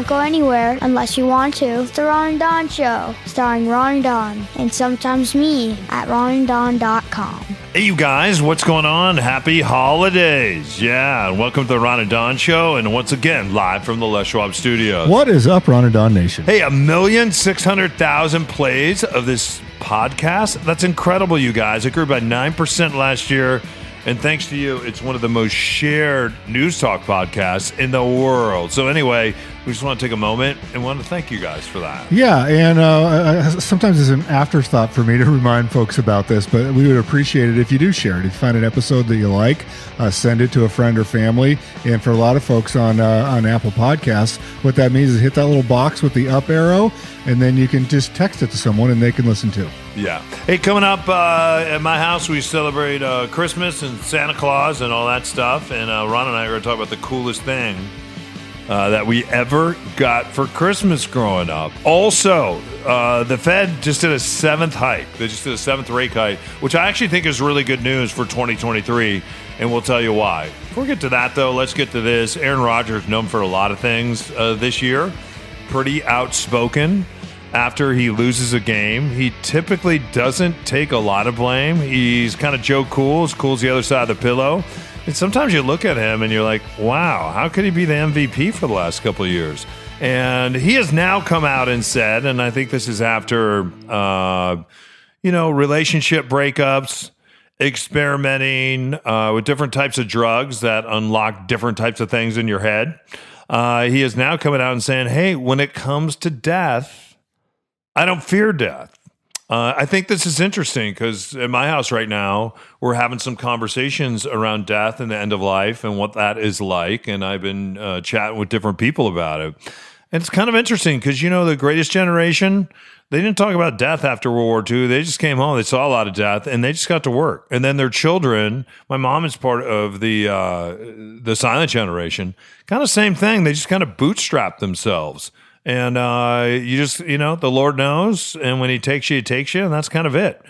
Don't go anywhere unless you want to. It's the Ron and Don Show, starring Ron and Don, and sometimes me at ronanddon.com. Hey, you guys, what's going on? Happy holidays. Yeah, and welcome to the Ron and Don Show. And once again, live from the Les Schwab Studios. What is up, Ron and Don Nation? Hey, a million six hundred thousand plays of this podcast. That's incredible, you guys. It grew by 9% last year. And thanks to you, it's one of the most shared news talk podcasts in the world. So, anyway, we just want to take a moment and want to thank you guys for that. Yeah, and uh, uh, sometimes it's an afterthought for me to remind folks about this, but we would appreciate it if you do share it. If you find an episode that you like, uh, send it to a friend or family. And for a lot of folks on uh, on Apple Podcasts, what that means is hit that little box with the up arrow, and then you can just text it to someone and they can listen to. Yeah. Hey, coming up uh, at my house, we celebrate uh, Christmas and Santa Claus and all that stuff. And uh, Ron and I are going to talk about the coolest thing uh, that we ever got for Christmas growing up. Also, uh, the Fed just did a seventh hike. They just did a seventh rate hike, which I actually think is really good news for 2023. And we'll tell you why. Before we get to that, though, let's get to this. Aaron Rodgers, known for a lot of things uh, this year, pretty outspoken after he loses a game. He typically doesn't take a lot of blame. He's kind of Joe Cool, as cool as the other side of the pillow. And sometimes you look at him and you're like, wow, how could he be the MVP for the last couple of years? And he has now come out and said, and I think this is after, uh, you know, relationship breakups, experimenting uh, with different types of drugs that unlock different types of things in your head. Uh, he is now coming out and saying, hey, when it comes to death, I don't fear death. Uh, I think this is interesting because in my house right now, we're having some conversations around death and the end of life and what that is like. And I've been uh, chatting with different people about it. And it's kind of interesting because, you know, the greatest generation, they didn't talk about death after World War II. They just came home, they saw a lot of death, and they just got to work. And then their children, my mom is part of the uh, the silent generation, kind of same thing. They just kind of bootstrap themselves. And uh, you just, you know, the Lord knows. And when He takes you, He takes you. And that's kind of it.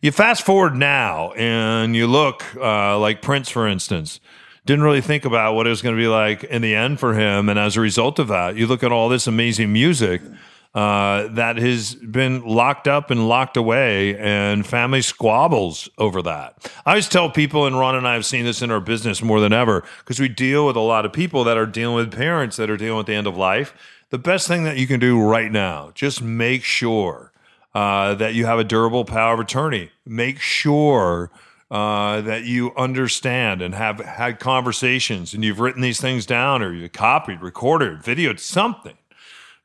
You fast forward now and you look uh, like Prince, for instance, didn't really think about what it was going to be like in the end for him. And as a result of that, you look at all this amazing music. Uh, that has been locked up and locked away, and family squabbles over that. I always tell people, and Ron and I have seen this in our business more than ever, because we deal with a lot of people that are dealing with parents that are dealing with the end of life the best thing that you can do right now, just make sure uh, that you have a durable power of attorney. Make sure uh, that you understand and have had conversations and you've written these things down or you've copied, recorded, videoed something.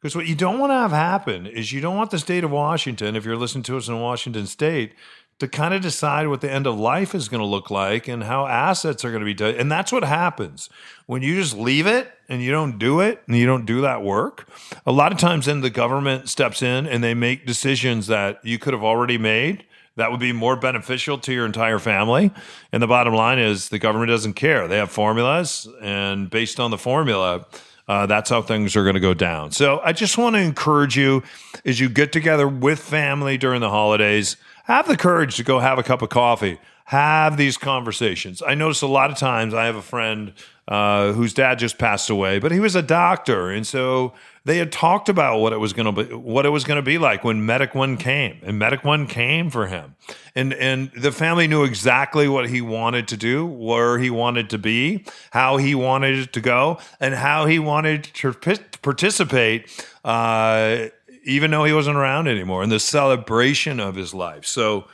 Because what you don't want to have happen is you don't want the state of Washington, if you're listening to us in Washington state, to kind of decide what the end of life is going to look like and how assets are going to be done. And that's what happens when you just leave it and you don't do it and you don't do that work. A lot of times, then the government steps in and they make decisions that you could have already made that would be more beneficial to your entire family. And the bottom line is the government doesn't care. They have formulas, and based on the formula, uh, that's how things are going to go down. So I just want to encourage you as you get together with family during the holidays have the courage to go have a cup of coffee, have these conversations. I notice a lot of times I have a friend uh, whose dad just passed away, but he was a doctor, and so they had talked about what it was going to be, what it was going to be like when Medic One came, and Medic One came for him, and and the family knew exactly what he wanted to do, where he wanted to be, how he wanted it to go, and how he wanted to participate. Uh, even though he wasn't around anymore, and the celebration of his life. So,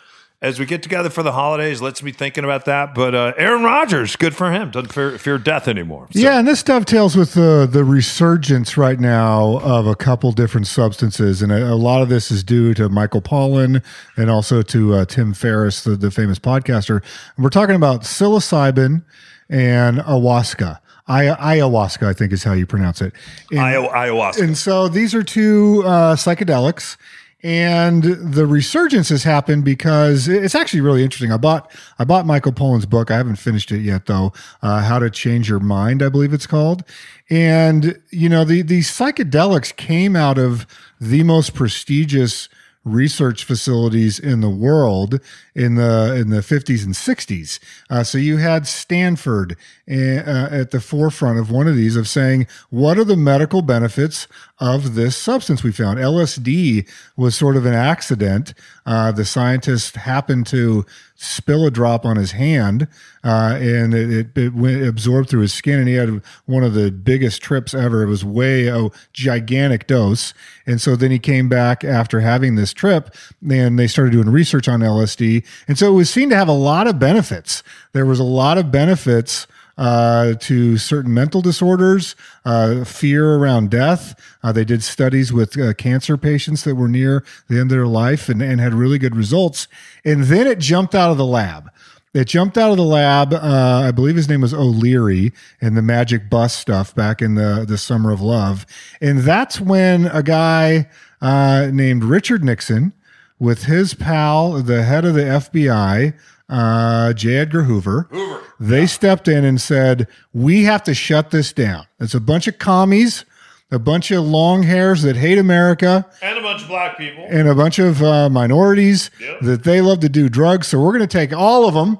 as we get together for the holidays, let's be thinking about that. But uh, Aaron Rodgers, good for him, doesn't fear, fear death anymore. So. Yeah, and this dovetails with the the resurgence right now of a couple different substances, and a, a lot of this is due to Michael Pollan and also to uh, Tim Ferriss, the, the famous podcaster. And we're talking about psilocybin and ayahuasca. I, ayahuasca, I think is how you pronounce it. And, ayahuasca. And so these are two uh, psychedelics, And the resurgence has happened because it's actually really interesting. I bought I bought Michael Pollan's book. I haven't finished it yet though. Uh, How to Change Your Mind, I believe it's called. And you know, the these psychedelics came out of the most prestigious research facilities in the world in the in the 50s and 60s. Uh, so you had Stanford uh, at the forefront of one of these of saying, what are the medical benefits of this substance we found? LSD was sort of an accident. Uh, the scientist happened to spill a drop on his hand, uh, and it, it, it went absorbed through his skin, and he had one of the biggest trips ever. It was way a gigantic dose, and so then he came back after having this trip, and they started doing research on LSD, and so it was seen to have a lot of benefits. There was a lot of benefits uh, to certain mental disorders, uh, fear around death. Uh, they did studies with uh, cancer patients that were near the end of their life and, and had really good results. And then it jumped out of the lab. It jumped out of the lab. Uh, I believe his name was O'Leary and the magic bus stuff back in the, the summer of love. And that's when a guy uh, named Richard Nixon, with his pal, the head of the FBI, uh, J. Edgar Hoover, Hoover. They stepped in and said, We have to shut this down. It's a bunch of commies, a bunch of long hairs that hate America, And a bunch of black people. and a bunch of uh, minorities Yep. that they love to do drugs. So we're going to take all of them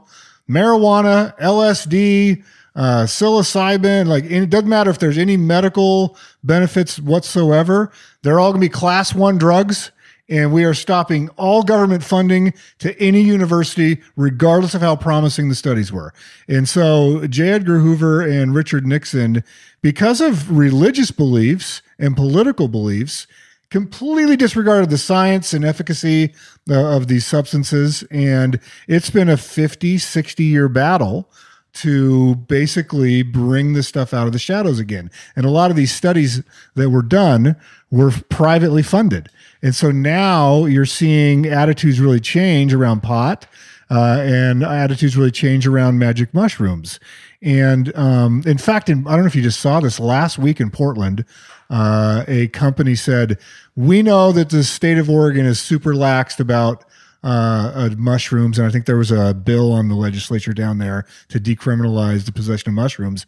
marijuana, LSD, uh, psilocybin. Like, it doesn't matter if there's any medical benefits whatsoever. They're all going to be class one drugs. And we are stopping all government funding to any university, regardless of how promising the studies were. And so J. Edgar Hoover and Richard Nixon, because of religious beliefs and political beliefs, completely disregarded the science and efficacy uh, of these substances. And it's been a 50, 60 year battle to basically bring this stuff out of the shadows again. And a lot of these studies that were done were privately funded. And so now you're seeing attitudes really change around pot. Uh, and attitudes really change around magic mushrooms. And um, in fact, in, I don't know if you just saw this last week in Portland, uh, a company said, We know that the state of Oregon is super laxed about uh, uh, mushrooms. And I think there was a bill on the legislature down there to decriminalize the possession of mushrooms.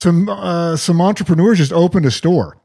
Some, uh, some entrepreneurs just opened a store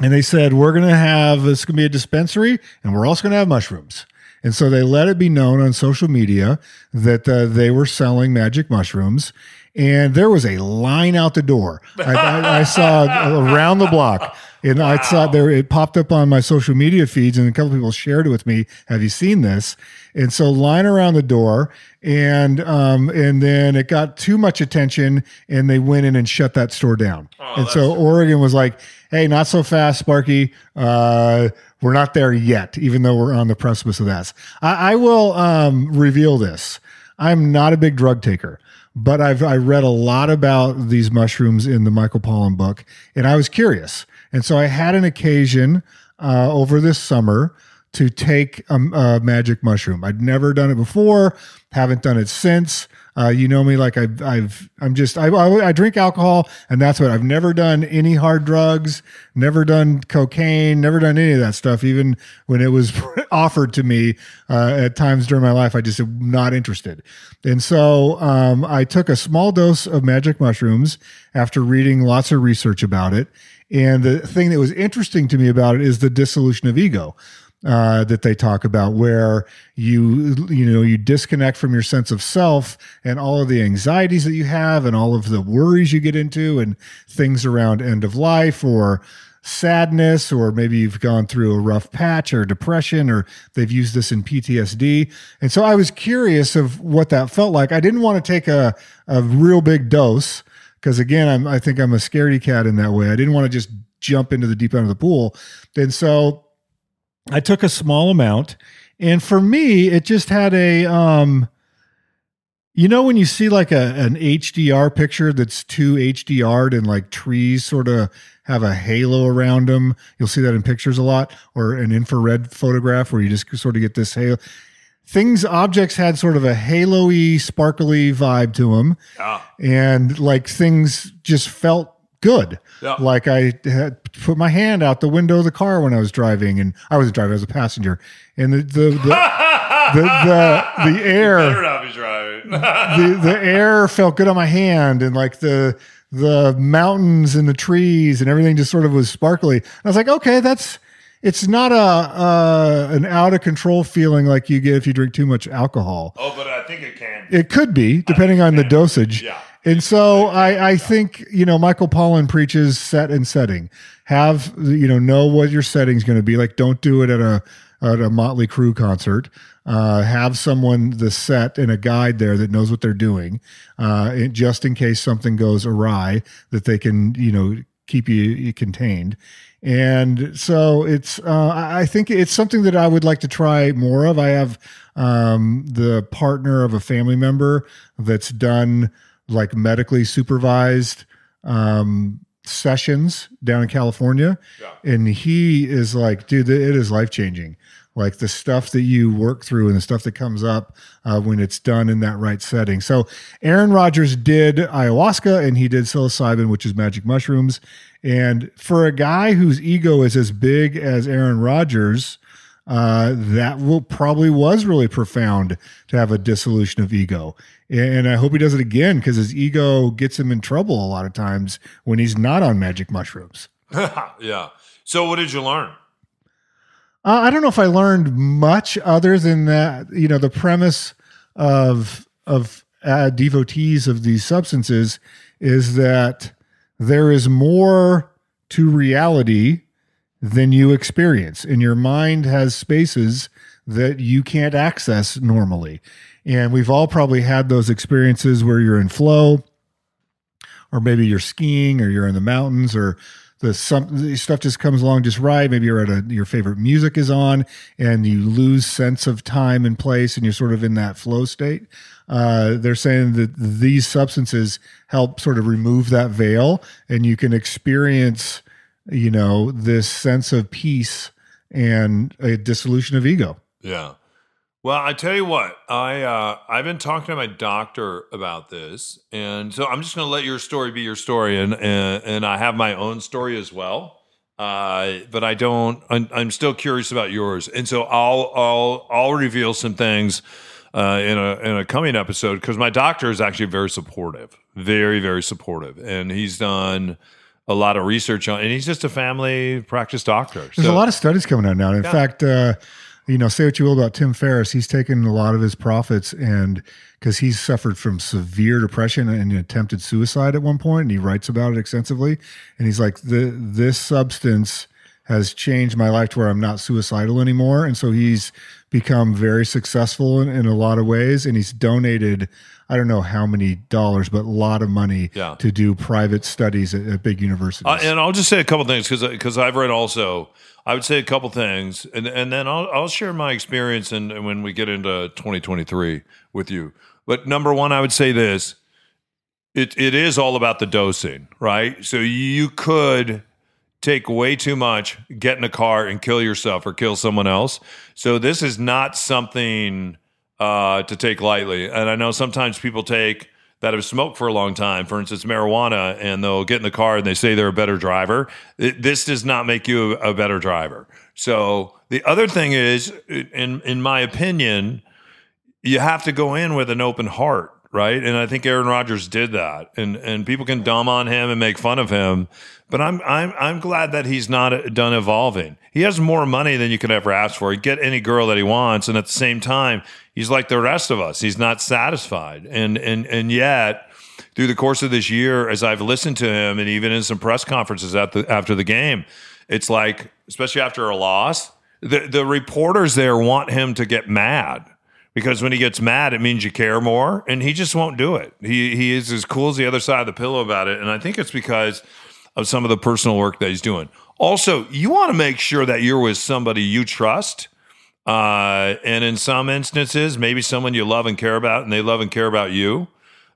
and they said, We're going to have this going to be a dispensary and we're also going to have mushrooms. And so they let it be known on social media that uh, they were selling magic mushrooms. And there was a line out the door. I, I, I saw around the block. And I saw there, it popped up on my social media feeds, and a couple people shared it with me. Have you seen this? And so, line around the door, and um, and then it got too much attention, and they went in and shut that store down. and so, Oregon was like, "Hey, not so fast, Sparky. Uh, we're not there yet, even though we're on the precipice of that." I, I will um, reveal this. I'm not a big drug taker but I've I read a lot about these mushrooms in the Michael Pollan book, and I was curious, and so I had an occasion uh, over this summer to take a, a magic mushroom. I'd never done it before, haven't done it since. Uh, you know me, like I've, I've, I'm just, I, I, I drink alcohol, and that's what I've never done any hard drugs, never done cocaine, never done any of that stuff. Even when it was offered to me uh, at times during my life, I just am not interested. And so um, I took a small dose of magic mushrooms after reading lots of research about it. And the thing that was interesting to me about it is the dissolution of ego uh, that they talk about, where you you know you disconnect from your sense of self and all of the anxieties that you have and all of the worries you get into and things around end of life or sadness or maybe you've gone through a rough patch or depression or they've used this in PTSD. And so I was curious of what that felt like. I didn't want to take a, a real big dose because again, I'm, I think I'm a scaredy cat in that way. I didn't want to just jump into the deep end of the pool. And so I took a small amount and for me, it just had a, um, you know, when you see like a, an HDR picture that's too HDR'd and like trees sort of have a halo around them, you'll see that in pictures a lot, or an infrared photograph where you just sort of get this halo. Things, objects had sort of a halo-y, sparkly vibe to them Yeah. and like things just felt good. Yeah. Like I had put my hand out the window of the car when I was driving, and I wasn't driving; I was a passenger, and the the the, the, the, the air Better not be driving. the the air felt good on my hand and like the the mountains and the trees and everything just sort of was sparkly. And I was like, okay, that's it's not a uh, an out of control feeling like you get if you drink too much alcohol. oh, but I think it can. It could be depending on the dosage. Yeah. And so I, I think, you know, Michael Pollan preaches set and setting. Have, you know, know what your setting's going to be. Like, don't do it at a, at a Motley Crue concert. Uh, have someone, the set and a guide there that knows what they're doing, uh, just in case something goes awry, that they can, you know, keep you contained. And so it's, uh, I I think it's something that I would like to try more of. I have um, the partner of a family member that's done like medically supervised um, sessions down in California. And he is like, dude, it is life changing. Like the stuff that you work through and the stuff that comes up uh, when it's done in that right setting. So, Aaron Rodgers did ayahuasca and he did psilocybin, which is magic mushrooms. And for a guy whose ego is as big as Aaron Rodgers, uh, that will probably was really profound to have a dissolution of ego. And I hope he does it again because his ego gets him in trouble a lot of times when he's not on magic mushrooms. yeah. So, what did you learn? Uh, I don't know if I learned much other than that. You know, the premise of of uh, devotees of these substances is that there is more to reality than you experience, and your mind has spaces that you can't access normally. And we've all probably had those experiences where you're in flow, or maybe you're skiing, or you're in the mountains, or the some stuff just comes along just right. Maybe you're at a your favorite music is on, and you lose sense of time and place, and you're sort of in that flow state. Uh, they're saying that these substances help sort of remove that veil, and you can experience, you know, this sense of peace and a dissolution of ego. Yeah. Well, I tell you what, I uh, I've been talking to my doctor about this, and so I'm just going to let your story be your story, and and, and I have my own story as well. Uh, but I don't. I'm, I'm still curious about yours, and so I'll I'll I'll reveal some things uh, in a in a coming episode because my doctor is actually very supportive, very very supportive, and he's done a lot of research on, and he's just a family practice doctor. There's So- a lot of studies coming out now. In Yeah. fact, uh, you know, say what you will about Tim Ferriss, he's taken a lot of his profits and because he's suffered from severe depression and attempted suicide at one point, and he writes about it extensively. And he's like, the this substance has changed my life to where I'm not suicidal anymore. And so he's become very successful in, in a lot of ways. And he's donated, I don't know how many dollars, but a lot of money Yeah. to do private studies at, at big universities. Uh, and I'll just say a couple things because because I've read also. I would say a couple things, and and then I'll I'll share my experience and, and when we get into 2023 with you. But number one, I would say this: it it is all about the dosing, right? So you could take way too much, get in a car and kill yourself or kill someone else. So this is not something uh, to take lightly. And I know sometimes people take that have smoked for a long time, for instance, marijuana, and they'll get in the car and they say they're a better driver. It- this does not make you a, a better driver. So the other thing is, in in my opinion, you have to go in with an open heart, right? And I think Aaron Rodgers did that. And and people can dumb on him and make fun of him, but I'm I'm I'm glad that he's not uh, done evolving. He has more money than you could ever ask for. He get any girl that he wants, and at the same time, he's like the rest of us. He's not satisfied, and and and yet. Through the course of this year, as I've listened to him, and even in some press conferences at the, after the game, it's like, especially after a loss, the, the reporters there want him to get mad because when he gets mad, it means you care more, and he just won't do it. He he is as cool as the other side of the pillow about it, and I think it's because of some of the personal work that he's doing. Also, you want to make sure that you're with somebody you trust, uh, and in some instances, maybe someone you love and care about, and they love and care about you.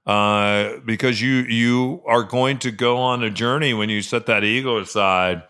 Uh, because you you are going to go on a journey when you set that ego aside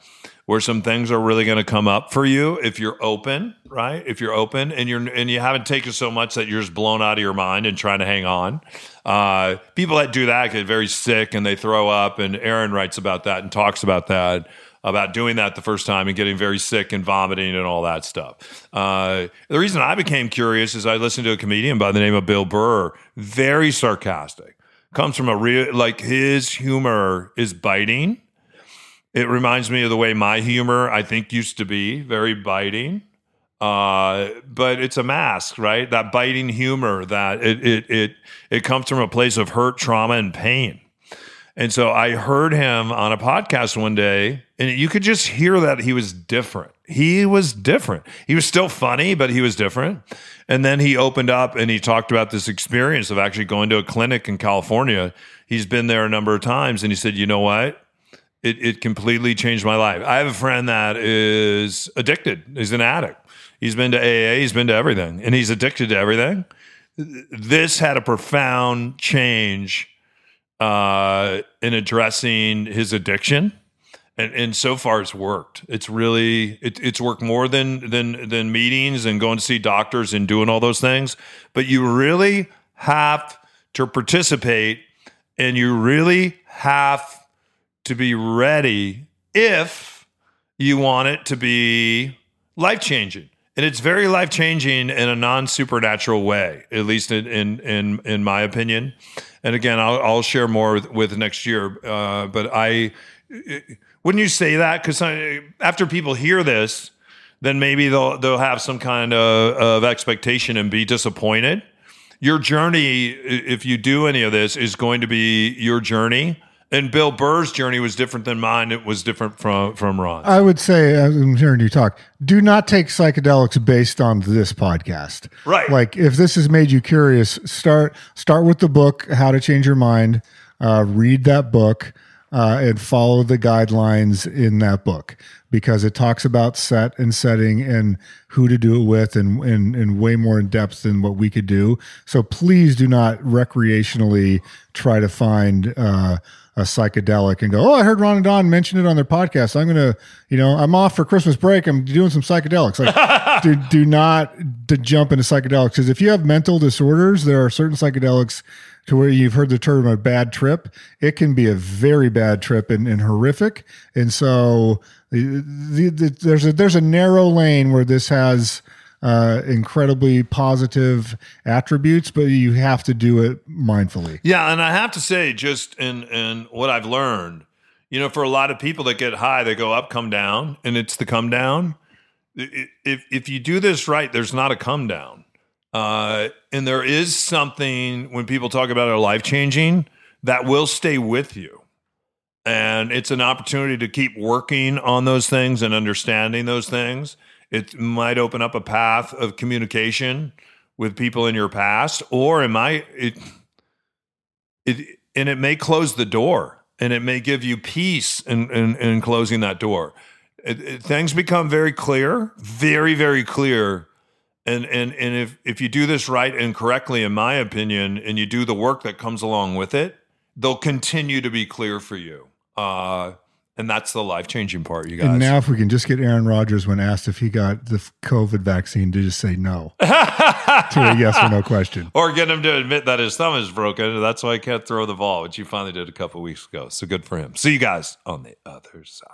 where some things are really going to come up for you if you're open, right? If you're open and you're and you haven't taken so much that you're just blown out of your mind and trying to hang on. Uh, people that do that get very sick and they throw up. And Aaron writes about that and talks about that about doing that the first time and getting very sick and vomiting and all that stuff. Uh, the reason I became curious is I listened to a comedian by the name of Bill Burr, very sarcastic. Comes from a real like his humor is biting it reminds me of the way my humor, I think, used to be very biting. Uh, but it's a mask, right? That biting humor that it, it it it comes from a place of hurt, trauma, and pain. And so I heard him on a podcast one day, and you could just hear that he was different. He was different. He was still funny, but he was different. And then he opened up and he talked about this experience of actually going to a clinic in California. He's been there a number of times, and he said, "You know what? It, it completely changed my life. I have a friend that is addicted. He's an addict. He's been to AA, he's been to everything, and he's addicted to everything. This had a profound change uh, in addressing his addiction. And, and so far it's worked. It's really it, it's worked more than than than meetings and going to see doctors and doing all those things. But you really have to participate, and you really have to be ready if you want it to be life changing. And it's very life changing in a non supernatural way, at least in, in, in in my opinion. And again, I'll, I'll share more with, with next year. Uh, but I wouldn't you say that because after people hear this, then maybe they'll they'll have some kind of, of expectation and be disappointed. Your journey, if you do any of this, is going to be your journey and Bill Burr's journey was different than mine. It was different from from Ron. I would say, as I'm hearing you talk, do not take psychedelics based on this podcast. Right. Like if this has made you curious, start start with the book How to Change Your Mind. Uh, read that book uh, and follow the guidelines in that book because it talks about set and setting and who to do it with and, and, and way more in depth than what we could do. So please do not recreationally try to find. Uh, a psychedelic and go, oh, I heard Ron and Don mention it on their podcast. I'm gonna, you know, I'm off for Christmas break. I'm doing some psychedelics. Like, do do not to jump into psychedelics because if you have mental disorders, there are certain psychedelics to where you've heard the term a bad trip. It can be a very bad trip and, and horrific. And so the, the, the, there's a there's a narrow lane where this has uh, incredibly positive attributes, but you have to do it mindfully. Yeah, and I have to say, just in in what I've learned, you know, for a lot of people that get high, they go up, come down, and it's the come down. If if you do this right, there's not a come down, uh, and there is something when people talk about a life changing that will stay with you. And it's an opportunity to keep working on those things and understanding those things it might open up a path of communication with people in your past, or it might it it and it may close the door and it may give you peace in, in, in closing that door. It, it, things become very clear, very, very clear. And, and, and if, if you do this right and correctly, in my opinion, and you do the work that comes along with it, they'll continue to be clear for you. Uh, and that's the life changing part, you guys. And now, if we can just get Aaron Rodgers, when asked if he got the COVID vaccine, to just say no to a yes or no question, or get him to admit that his thumb is broken. That's why he can't throw the ball, which he finally did a couple weeks ago. So good for him. See you guys on the other side.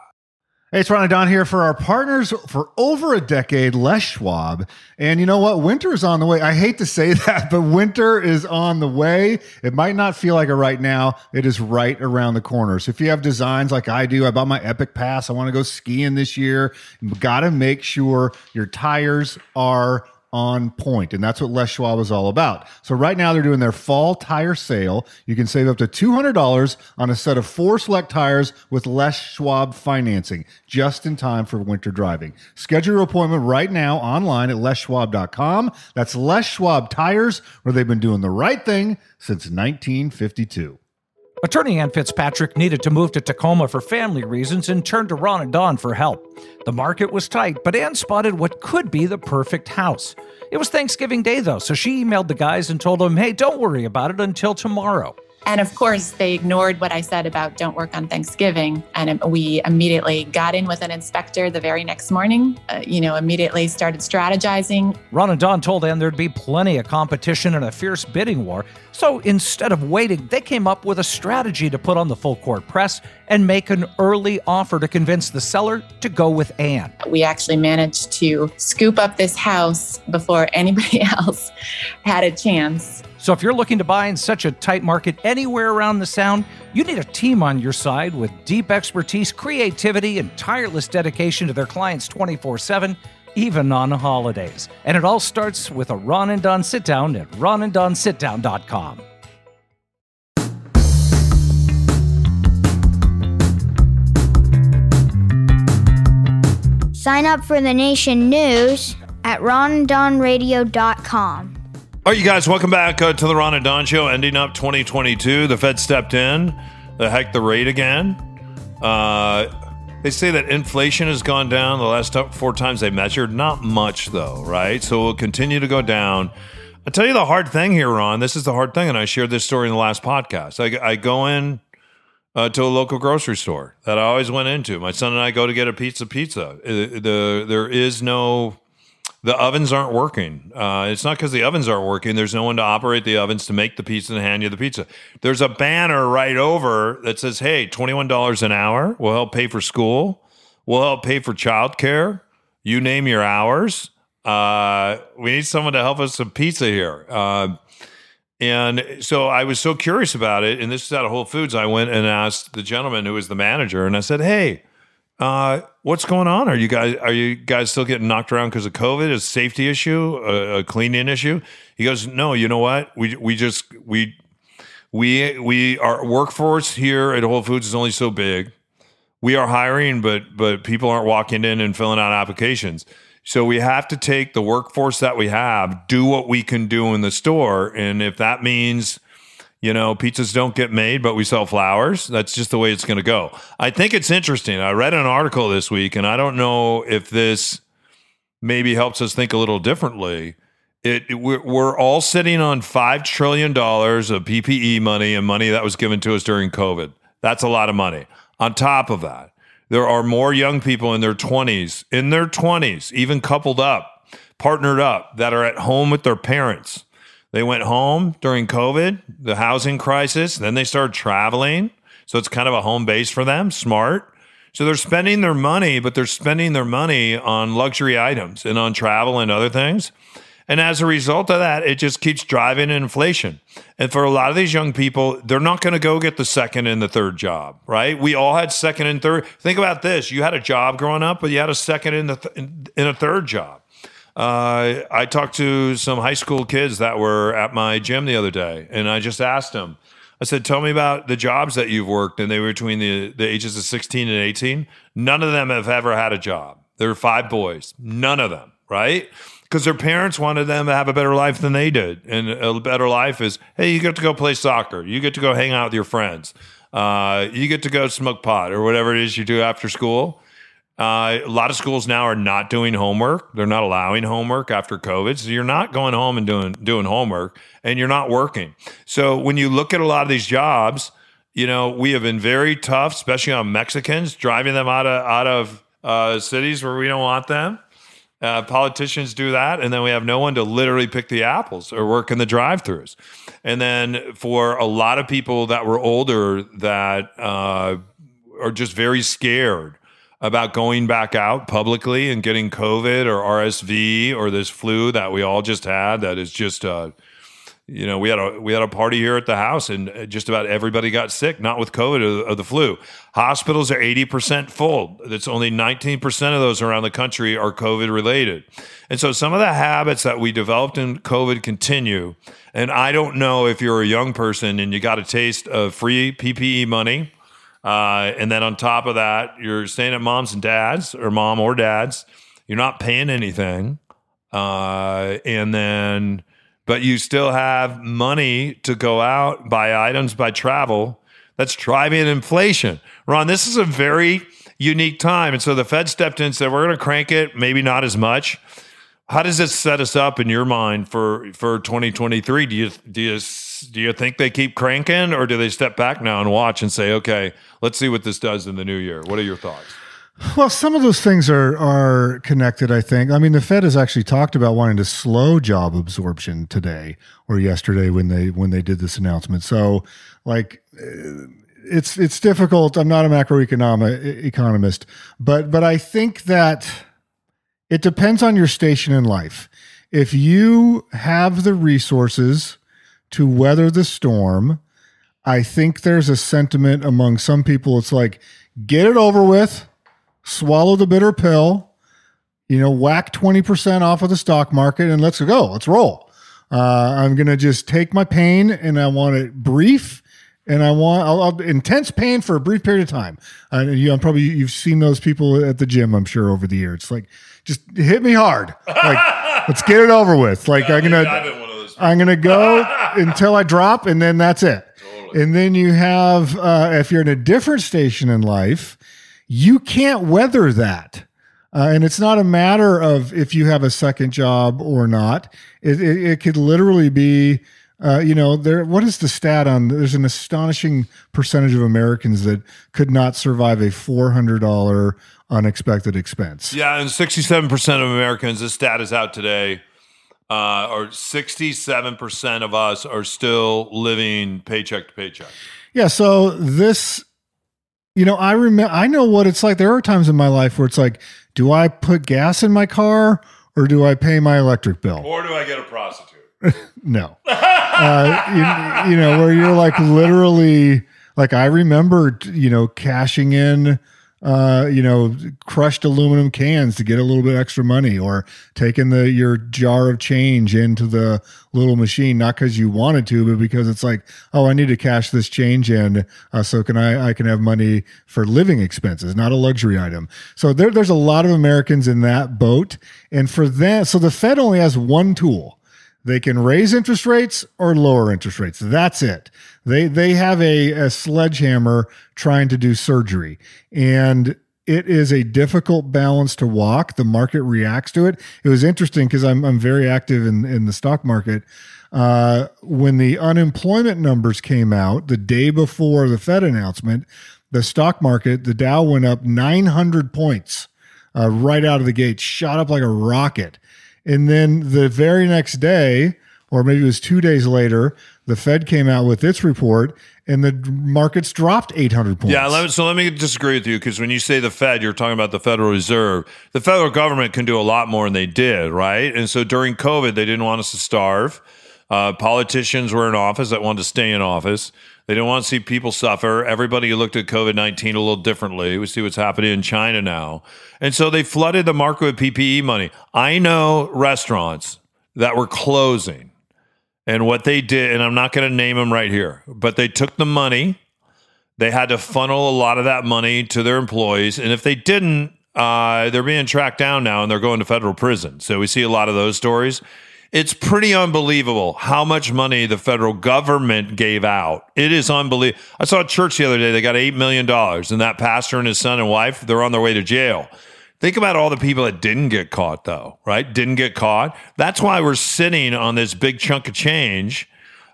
Hey, it's Ron and Don here for our partners for over a decade, Les Schwab. And you know what? Winter is on the way. I hate to say that, but winter is on the way. It might not feel like it right now. It is right around the corner. So if you have designs like I do, I bought my Epic Pass. I want to go skiing this year. You got to make sure your tires are on point. And that's what Les Schwab is all about. So right now they're doing their fall tire sale. You can save up to $200 on a set of four select tires with Les Schwab financing just in time for winter driving. Schedule your appointment right now online at leschwab.com. That's Les Schwab tires where they've been doing the right thing since 1952. Attorney Ann Fitzpatrick needed to move to Tacoma for family reasons and turned to Ron and Don for help. The market was tight, but Ann spotted what could be the perfect house. It was Thanksgiving Day, though, so she emailed the guys and told them, hey, don't worry about it until tomorrow. And of course, they ignored what I said about don't work on Thanksgiving. And we immediately got in with an inspector the very next morning, uh, you know, immediately started strategizing. Ron and Don told Ann there'd be plenty of competition and a fierce bidding war. So instead of waiting, they came up with a strategy to put on the full court press and make an early offer to convince the seller to go with Ann. We actually managed to scoop up this house before anybody else had a chance. So if you're looking to buy in such a tight market anywhere around the Sound, you need a team on your side with deep expertise, creativity, and tireless dedication to their clients 24 7, even on holidays. And it all starts with a Ron and Don sit down at ronanddonsitdown.com. Sign up for the Nation News at ronanddonradio.com. All right, you guys, welcome back uh, to the Ron and Don Show, ending up 2022. The Fed stepped in, the heck the rate again. Uh, they say that inflation has gone down the last four times they measured. Not much, though, right? So we'll continue to go down. I'll tell you the hard thing here, Ron. This is the hard thing, and I shared this story in the last podcast. I, I go in uh, to a local grocery store that I always went into. My son and I go to get a pizza. Pizza. Uh, the there is no the ovens aren't working. Uh, it's not because the ovens aren't working. There's no one to operate the ovens to make the pizza and hand you the pizza. There's a banner right over that says, "Hey, twenty one dollars an hour We'll help pay for school. We'll help pay for childcare. You name your hours. Uh, we need someone to help us some pizza here." Uh, and so I was so curious about it. And this is out of Whole Foods. I went and asked the gentleman who was the manager, and I said, "Hey, uh, what's going on? Are you guys are you guys still getting knocked around because of COVID? Is safety issue, a, a cleaning issue?" He goes, "No. You know what? We we just we we we our workforce here at Whole Foods is only so big. We are hiring, but but people aren't walking in and filling out applications." So we have to take the workforce that we have, do what we can do in the store. And if that means, you know, pizzas don't get made, but we sell flowers, that's just the way it's going to go. I think it's interesting. I read an article this week, and I don't know if this maybe helps us think a little differently. It, it we're, we're all sitting on $5 trillion of PPP money and money that was given to us during COVID. That's a lot of money. On top of that, there are more young people in their 20s, in their 20s, even coupled up, partnered up, that are at home with their parents. They went home during COVID, the housing crisis, then they started traveling. So it's kind of a home base for them, smart. So they're spending their money, but they're spending their money on luxury items and on travel and other things. And as a result of that, it just keeps driving inflation. And for a lot of these young people, they're not going to go get the second and the third job, right? We all had second and third. Think about this: you had a job growing up, but you had a second and th- in a third job. Uh, I talked to some high school kids that were at my gym the other day, and I just asked them. I said, "Tell me about the jobs that you've worked." And they were between the, the ages of 16 and 18. None of them have ever had a job. There were five boys. None of them, right? because their parents wanted them to have a better life than they did. And a better life is, hey, you get to go play soccer, you get to go hang out with your friends, uh, you get to go smoke pot or whatever it is you do after school. Uh, a lot of schools now are not doing homework. They're not allowing homework after COVID. So you're not going home and doing doing homework, and you're not working. So when you look at a lot of these jobs, you know we have been very tough, especially on Mexicans, driving them out of out of uh, cities where we don't want them. Uh, politicians do that, and then we have no one to literally pick the apples or work in the drive-throughs. And then for a lot of people that were older that uh, are just very scared about going back out publicly and getting COVID or RSV or this flu that we all just had, that is just. Uh, you know, we had a we had a party here at the house, and just about everybody got sick, not with COVID or, the flu. Hospitals are eighty percent full. That's only nineteen percent of those around the country are COVID related, and so some of the habits that we developed in COVID continue. And I don't know if you're a young person and you got a taste of free PPP money, uh, and then on top of that, you're staying at mom's and dad's or mom or dad's. You're not paying anything, uh, and then but you still have money to go out, buy items, buy travel. That's driving inflation. Ron, this is a very unique time. And so the Fed stepped in and said, we're going to crank it, maybe not as much. How does this set us up in your mind for for 2023? Do you do you do you think they keep cranking, or do they step back now and watch and say, okay, let's see what this does in the new year? What are your thoughts? Well, some of those things are are connected. I think. I mean, the Fed has actually talked about wanting to slow job absorption today or yesterday when they when they did this announcement. So, like, uh, it's it's difficult. I'm not a macroeconomic economist, but but I think that it depends on your station in life. If you have the resources to weather the storm, I think there's a sentiment among some people. It's like get it over with swallow the bitter pill, you know, whack 20% off of the stock market and let's go. Let's roll. Uh, I'm going to just take my pain and I want it brief and I want I'll, I'll, intense pain for a brief period of time. Uh, you, I'm probably you've seen those people at the gym. I'm sure over the years. It's like just hit me hard. Like let's get it over with. Like yeah, I'm gonna I'm gonna go until I drop, and then that's it. Totally. And then you have uh, if you're in a different station in life, you can't weather that. Uh, and it's not a matter of if you have a second job or not. It, it, it could literally be, uh, you know, there. What is the stat on? There's an astonishing percentage of Americans that could not survive a four hundred dollar unexpected expense. Yeah, and sixty-seven percent of Americans. This stat is out today. Uh, or sixty-seven percent of us are still living paycheck to paycheck. Yeah, so this you know, I remember, I know what it's like. There are times in my life where it's like, do I put gas in my car or do I pay my electric bill? Or do I get a prostitute? no. uh, you, you know, where you're like literally, like, I remember, you know, cashing in uh, you know, crushed aluminum cans to get a little bit extra money, or taking the your jar of change into the little machine, not because you wanted to, but because it's like, oh, I need to cash this change in, uh, so can I I can have money for living expenses, not a luxury item. So there, there's a lot of Americans in that boat, and for that, so the Fed only has one tool. They can raise interest rates or lower interest rates. That's it. They they have a, a sledgehammer trying to do surgery. And it is a difficult balance to walk. The market reacts to it. It was interesting because I'm I'm very active in, in the stock market. Uh, when the unemployment numbers came out the day before the Fed announcement, the stock market, the Dow went up 900 points uh, right out of the gate, shot up like a rocket. And then the very next day, or maybe it was two days later, the Fed came out with its report and the markets dropped 800 points. Yeah, let me, so let me disagree with you because when you say the Fed, you're talking about the Federal Reserve. The federal government can do a lot more than they did, right? And so during COVID, they didn't want us to starve. Uh, politicians were in office that wanted to stay in office. They didn't want to see people suffer. Everybody looked at COVID 19 a little differently. We see what's happening in China now. And so they flooded the market with PPP money. I know restaurants that were closing and what they did, and I'm not going to name them right here, but they took the money. They had to funnel a lot of that money to their employees. And if they didn't, uh, they're being tracked down now and they're going to federal prison. So we see a lot of those stories. It's pretty unbelievable how much money the federal government gave out. It is unbelievable. I saw a church the other day, they got $8 million, and that pastor and his son and wife, they're on their way to jail. Think about all the people that didn't get caught, though, right? Didn't get caught. That's why we're sitting on this big chunk of change.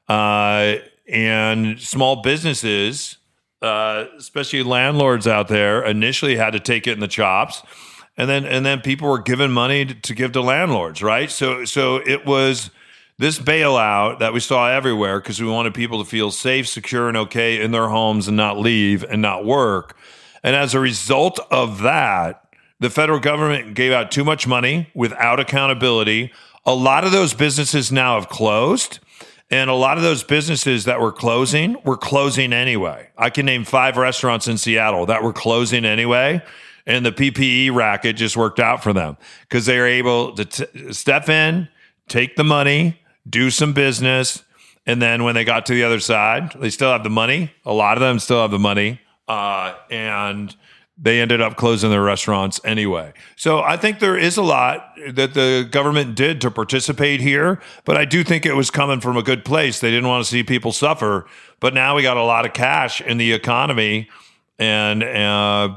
Uh, and small businesses, uh, especially landlords out there, initially had to take it in the chops. And then, and then people were given money to, to give to landlords, right? So, so it was this bailout that we saw everywhere because we wanted people to feel safe, secure, and okay in their homes and not leave and not work. And as a result of that, the federal government gave out too much money without accountability. A lot of those businesses now have closed. And a lot of those businesses that were closing were closing anyway. I can name five restaurants in Seattle that were closing anyway. And the PPP racket just worked out for them because they were able to t- step in, take the money, do some business. And then when they got to the other side, they still have the money. A lot of them still have the money. Uh, and they ended up closing their restaurants anyway. So I think there is a lot that the government did to participate here, but I do think it was coming from a good place. They didn't want to see people suffer, but now we got a lot of cash in the economy, and uh,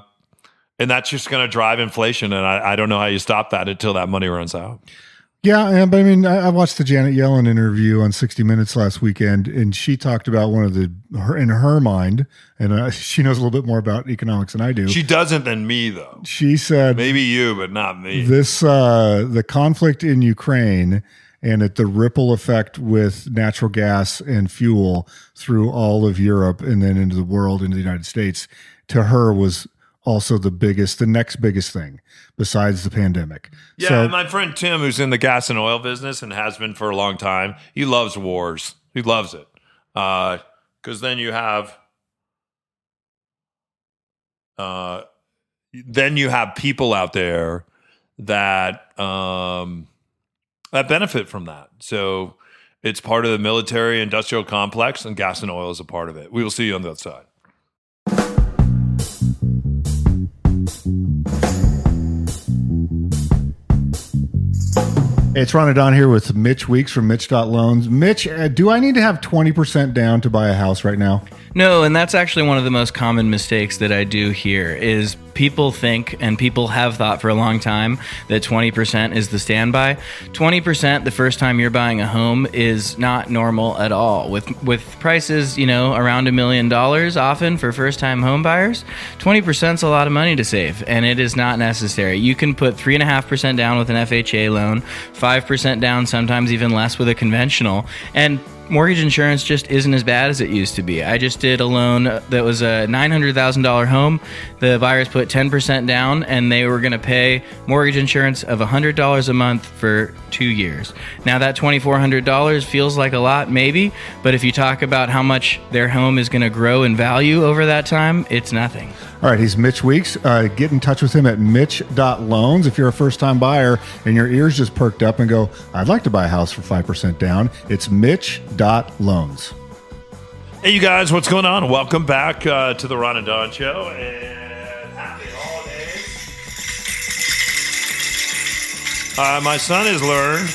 and that's just going to drive inflation. And I, I don't know how you stop that until that money runs out. Yeah, and, but I mean, I, watched the Janet Yellen interview on 60 Minutes last weekend, and she talked about one of the her, in her mind, and uh, she knows a little bit more about economics than I do. She doesn't than me though. she said Maybe you, but not me. this uh, the conflict in Ukraine and it, the ripple effect with natural gas and fuel through all of Europe and then into the world, into the United States, to her was also the biggest, the next biggest thing besides the pandemic. Yeah, so, my friend Tim, who's in the gas and oil business and has been for a long time, he loves wars. He loves it because then you have, uh, then you have people out there that um, that benefit from that. So it's part of the military industrial complex, and gas and oil is a part of it. We will see you on the other side. It's Ron Don here with Mitch Weeks from Mitch.loans. Mitch, uh, do I need to have 20% down to buy a house right now? No, and that's actually one of the most common mistakes that I do here is people think and people have thought for a long time that 20% is the standby. 20% the first time you're buying a home is not normal at all. With with prices, you know, around a million dollars often for first-time home buyers, 20% is a lot of money to save and it is not necessary. You can put 3.5% down with an FHA loan, 5% down, sometimes even less with a conventional, and mortgage insurance just isn't as bad as it used to be. I just did a loan that was a $900,000 home. The buyers put 10% down and they were going to pay mortgage insurance of $100 a month for two years. Now, that $2,400 feels like a lot, maybe, but if you talk about how much their home is going to grow in value over that time, it's nothing. All right, he's Mitch Weeks. Uh, get in touch with him at Mitch.loans. If you're a first time buyer and your ears just perked up and go, I'd like to buy a house for 5% down, it's Mitch.loans. Hey, you guys, what's going on? Welcome back uh, to the Ron and Don Show, and happy holidays. Uh, my son has learned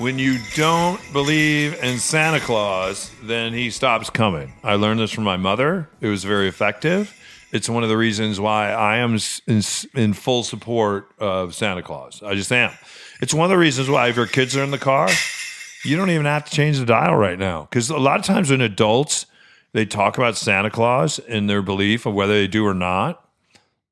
when you don't believe in Santa Claus, then he stops coming. I learned this from my mother. It was very effective. It's one of the reasons why I am in, in full support of Santa Claus. I just am. It's one of the reasons why if your kids are in the car, you don't even have to change the dial right now. Because a lot of times when adults they talk about Santa Claus and their belief of whether they do or not.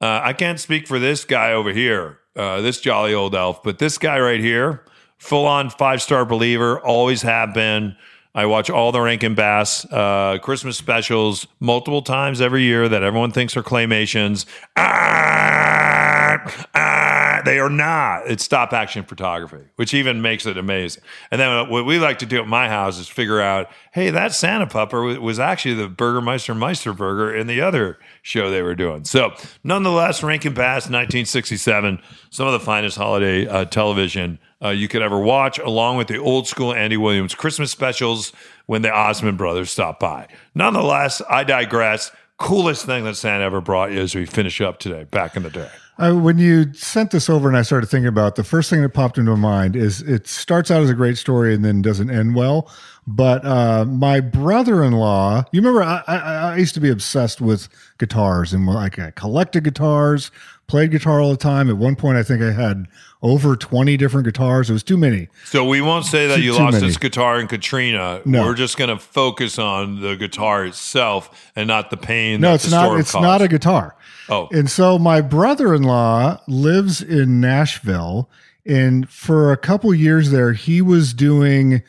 Uh, I can't speak for this guy over here, uh, this jolly old elf, but this guy right here, full on five star believer, always have been. I watch all the Rankin Bass uh, Christmas specials multiple times every year that everyone thinks are claymations. Ah, ah, they are not. It's stop action photography, which even makes it amazing. And then what we like to do at my house is figure out, hey, that Santa pupper was actually the Burgermeister Meisterburger in the other show they were doing. So, nonetheless, Rankin Bass, 1967, some of the finest holiday uh, television uh, you could ever watch, along with the old school Andy Williams Christmas specials when the Osmond brothers stopped by. Nonetheless, I digress. Coolest thing that Santa ever brought you as we finish up today, back in the day. Uh, when you sent this over and I started thinking about it, the first thing that popped into my mind is it starts out as a great story and then doesn't end well. But uh, my brother-in-law, you remember, I, I, I used to be obsessed with guitars and like I collected guitars, played guitar all the time. At one point, I think I had over twenty different guitars. It was too many. So we won't say that Too- you too lost many. this guitar in Katrina. No. We're just going to focus on the guitar itself and not the pain. No, it's not. It's caused. not a guitar. Oh. And so my brother-in-law lives in Nashville, and for a couple years there, he was doing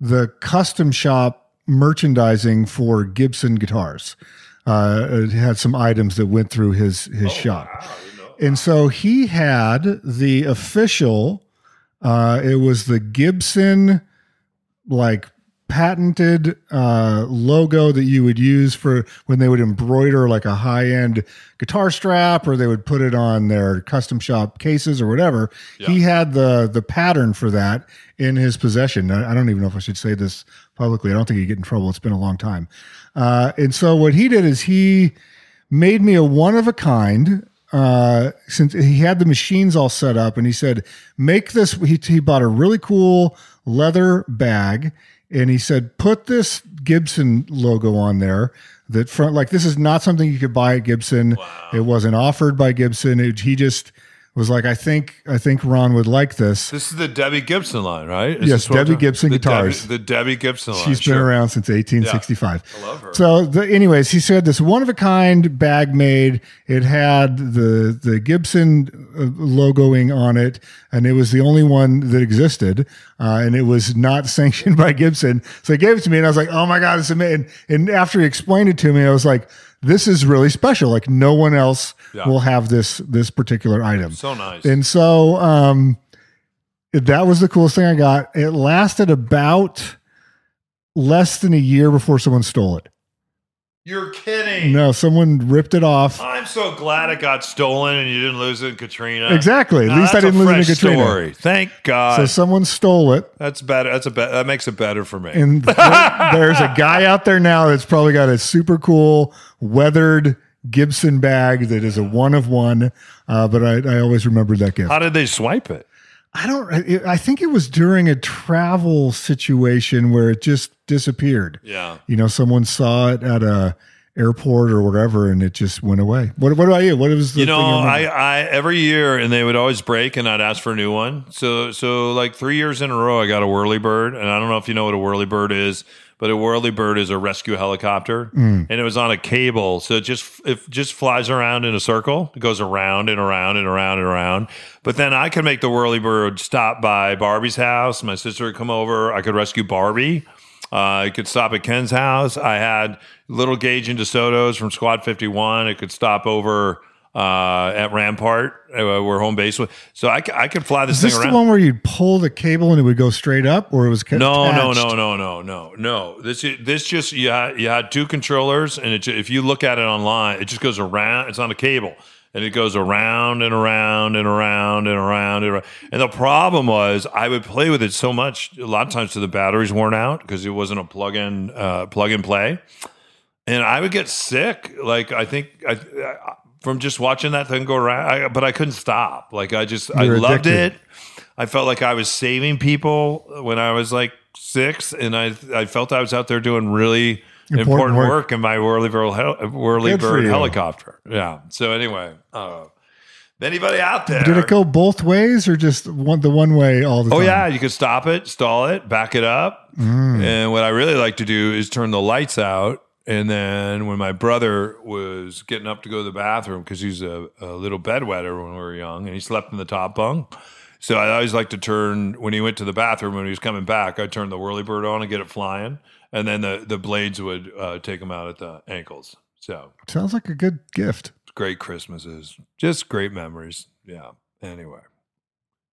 the custom shop merchandising for Gibson guitars. Uh, it had some items that went through his his shop, and so he had the official. Uh, it was the Gibson like patented uh, logo that you would use for when they would embroider like a high end guitar strap or they would put it on their custom shop cases or whatever. He had the the pattern for that in his possession. I I don't even know if I should say this publicly. I don't think he'd get in trouble. It's been a long time. Uh, and so what he did is he made me a one of a kind uh since he had the machines all set up and he said make this he, he bought a really cool leather bag and he said put this gibson logo on there that front like this is not something you could buy at gibson it wasn't offered by gibson it, he just was like, I think I think Ron would like this. This is the Debbie Gibson line, right? Is Yes, Debbie Gibson the guitars. Debbie, the Debbie Gibson line. She's been sure. around since 1865. I love her. So, the, anyways, he said this one of a kind bag made. It had the the Gibson uh, logoing on it, and it was the only one that existed. Uh, and it was not sanctioned by Gibson. So he gave it to me, and I was like, "Oh my god, it's amazing!" And, and after he explained it to me, I was like, "This is really special. Like no one else Yeah. will have this this particular item." So nice. And so um, that was the coolest thing I got. It lasted about less than a year before someone stole it. You're kidding. No, someone ripped it off. I'm so glad it got stolen and you didn't lose it in Katrina. Exactly. At Now, least I that's a didn't lose it in fresh Katrina. Story. Thank God. So someone stole it, that's better. That's a that makes it better for me. and there- there's a guy out there now that's probably got a super cool weathered Gibson bag that is a one of one. Uh, but I, I always remembered that gift. How did they swipe it? I don't. I I think it was during a travel situation where it just disappeared. Yeah. you know, someone saw it at a airport or whatever, and it just went away. What What about you? What was the You know. I, I every year and they would always break and I'd ask for a new one. So so like three years in a row I got a whirly bird. And I don't know if you know what a whirly bird is, but a whirly bird is a rescue helicopter. Mm. And it was on a cable. So it just it just flies around in a circle. It goes around and around and around and around. But then I could make the whirly bird stop by Barbie's house. My sister would come over. I could rescue Barbie. Uh, it could stop at Ken's house. I had little Gage and DeSoto's from Squad 51. It could stop over uh, at Rampart, uh, where home base was. So I, I could fly this Is this thing the one where you'd pull the cable and it would go straight up, or it was no, no, no, no, no, no, no. This this just you had, you had two controllers, and it, if you look at it online, it just goes around. It's on a cable, and it goes around and around and around and around and around. And the problem was, I would play with it so much. A lot of times, till the batteries worn out because it wasn't a plug in uh, plug and play, and I would get sick. Like I think I. I from just watching that thing go around, I, but I couldn't stop. Like I just, I You're loved addicted. it. I felt like I was saving people when I was like six, and I I felt I was out there doing really Important important, work. work. in my whirly bird, hel- whirly bird helicopter. Yeah. So anyway, uh, anybody out there? Did it go both ways or just one the one way all the Oh time? Oh yeah, you could stop it, stall it, back it up. Mm. And what I really like to do is turn the lights out. And then when my brother was getting up to go to the bathroom because he's a, a little bedwetter when we were young, and he slept in the top bunk. So I always like to turn when he went to the bathroom when he was coming back. I'd turn the whirly bird on and get it flying, and then the the blades would uh, take them out at the ankles. So Sounds like a good gift. great Christmases, just great memories. Yeah. Anyway,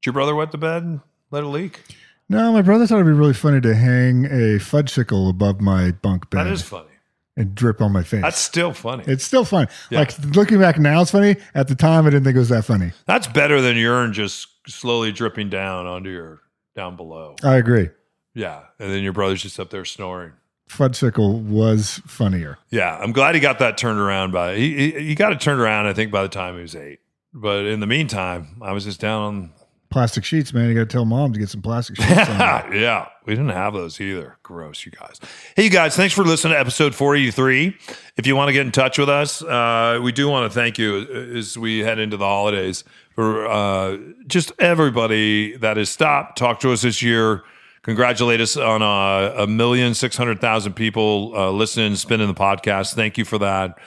did your brother wet the bed and let it leak? No, my brother thought it'd be really funny to hang a fudgesicle above my bunk bed That is funny. and drip on my face. That's still funny. it's still fun. Yeah. Like looking back now, it's funny. At the time, I didn't think it was that funny. That's better than urine just slowly dripping down onto your down below. I agree. Yeah, and then your brother's just up there snoring. Fudgesicle was funnier. Yeah, I'm glad he got that turned around by he he, he got it turned around. I think by the time he was eight. But in the meantime, I was just down on. Plastic sheets, man. You got to tell mom to get some plastic sheets. yeah, we didn't have those either. Gross, you guys. Hey, you guys, thanks for listening to episode 483. If you want to get in touch with us, uh, we do want to thank you as we head into the holidays for uh, just everybody that has stopped, talked to us this year. Congratulate us on uh, a million six hundred thousand people uh, listening, spinning the podcast. Thank you for that.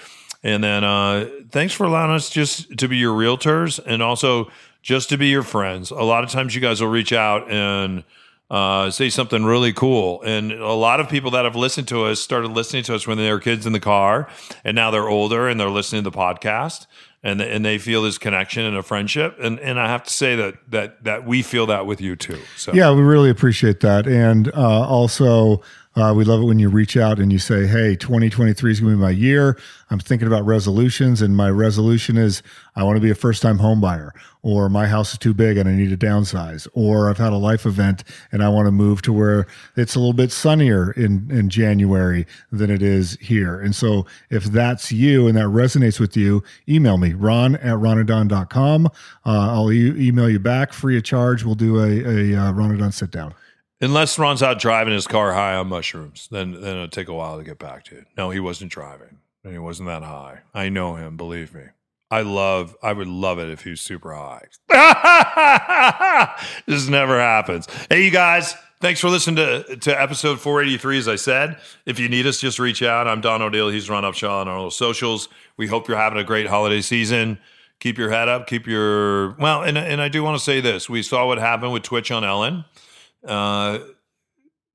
And then uh, thanks for allowing us just to be your realtors and also just to be your friends. A lot of times you guys will reach out and uh, say something really cool. And a lot of people that have listened to us started listening to us when they were kids in the car, and now they're older and they're listening to the podcast. And, and they feel this connection and a friendship, and and I have to say that that that we feel that with you too. So Yeah, we really appreciate that. And uh, also, uh, we love it when you reach out and you say, hey, 2023 is going to be my year. I'm thinking about resolutions, and my resolution is I want to be a first time home buyer, or my house is too big and I need to downsize, or I've had a life event and I want to move to where it's a little bit sunnier in, in January than it is here. And so, if that's you and that resonates with you, email me, ron at ronadon.com. Uh, I'll e- email you back free of charge. We'll do a, a uh, Ronadon sit down. Unless Ron's out driving his car high on mushrooms, then then it'll take a while to get back to it. No, he wasn't driving, and he wasn't that high. I know him. Believe me, I love. I would love it if he was super high. this never happens. Hey, you guys. Thanks for listening to, to episode 483. As I said, if you need us, just reach out. I'm Don O'Neill. He's Ron Upshaw on all our socials. We hope you're having a great holiday season. Keep your head up. Keep your well. And and I do want to say this. We saw what happened with Twitch on Ellen. Uh,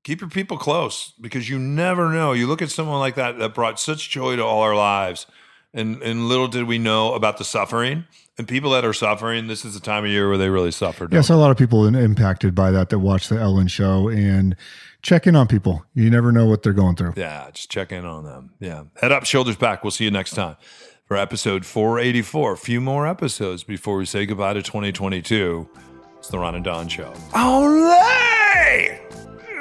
keep your people close because you never know. You look at someone like that that brought such joy to all our lives, and and little did we know about the suffering. And people that are suffering, this is the time of year where they really suffer. Yeah, so a lot of people impacted by that that watch the Ellen show and check in on people. You never know what they're going through. Yeah, just check in on them. Yeah. Head up, shoulders back. We'll see you next time for episode 484. A few more episodes before we say goodbye to 2022. It's the Ron and Don Show. Olay!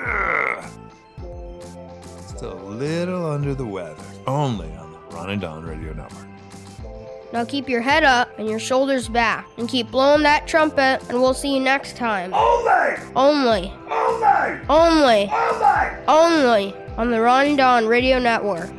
Ugh. Just a little under the weather. Only on the Ron and Don Radio Network. Now keep your head up and your shoulders back and keep blowing that trumpet, and we'll see you next time. Only! Only! Only! Only! Only! On the Ron and Don Radio Network.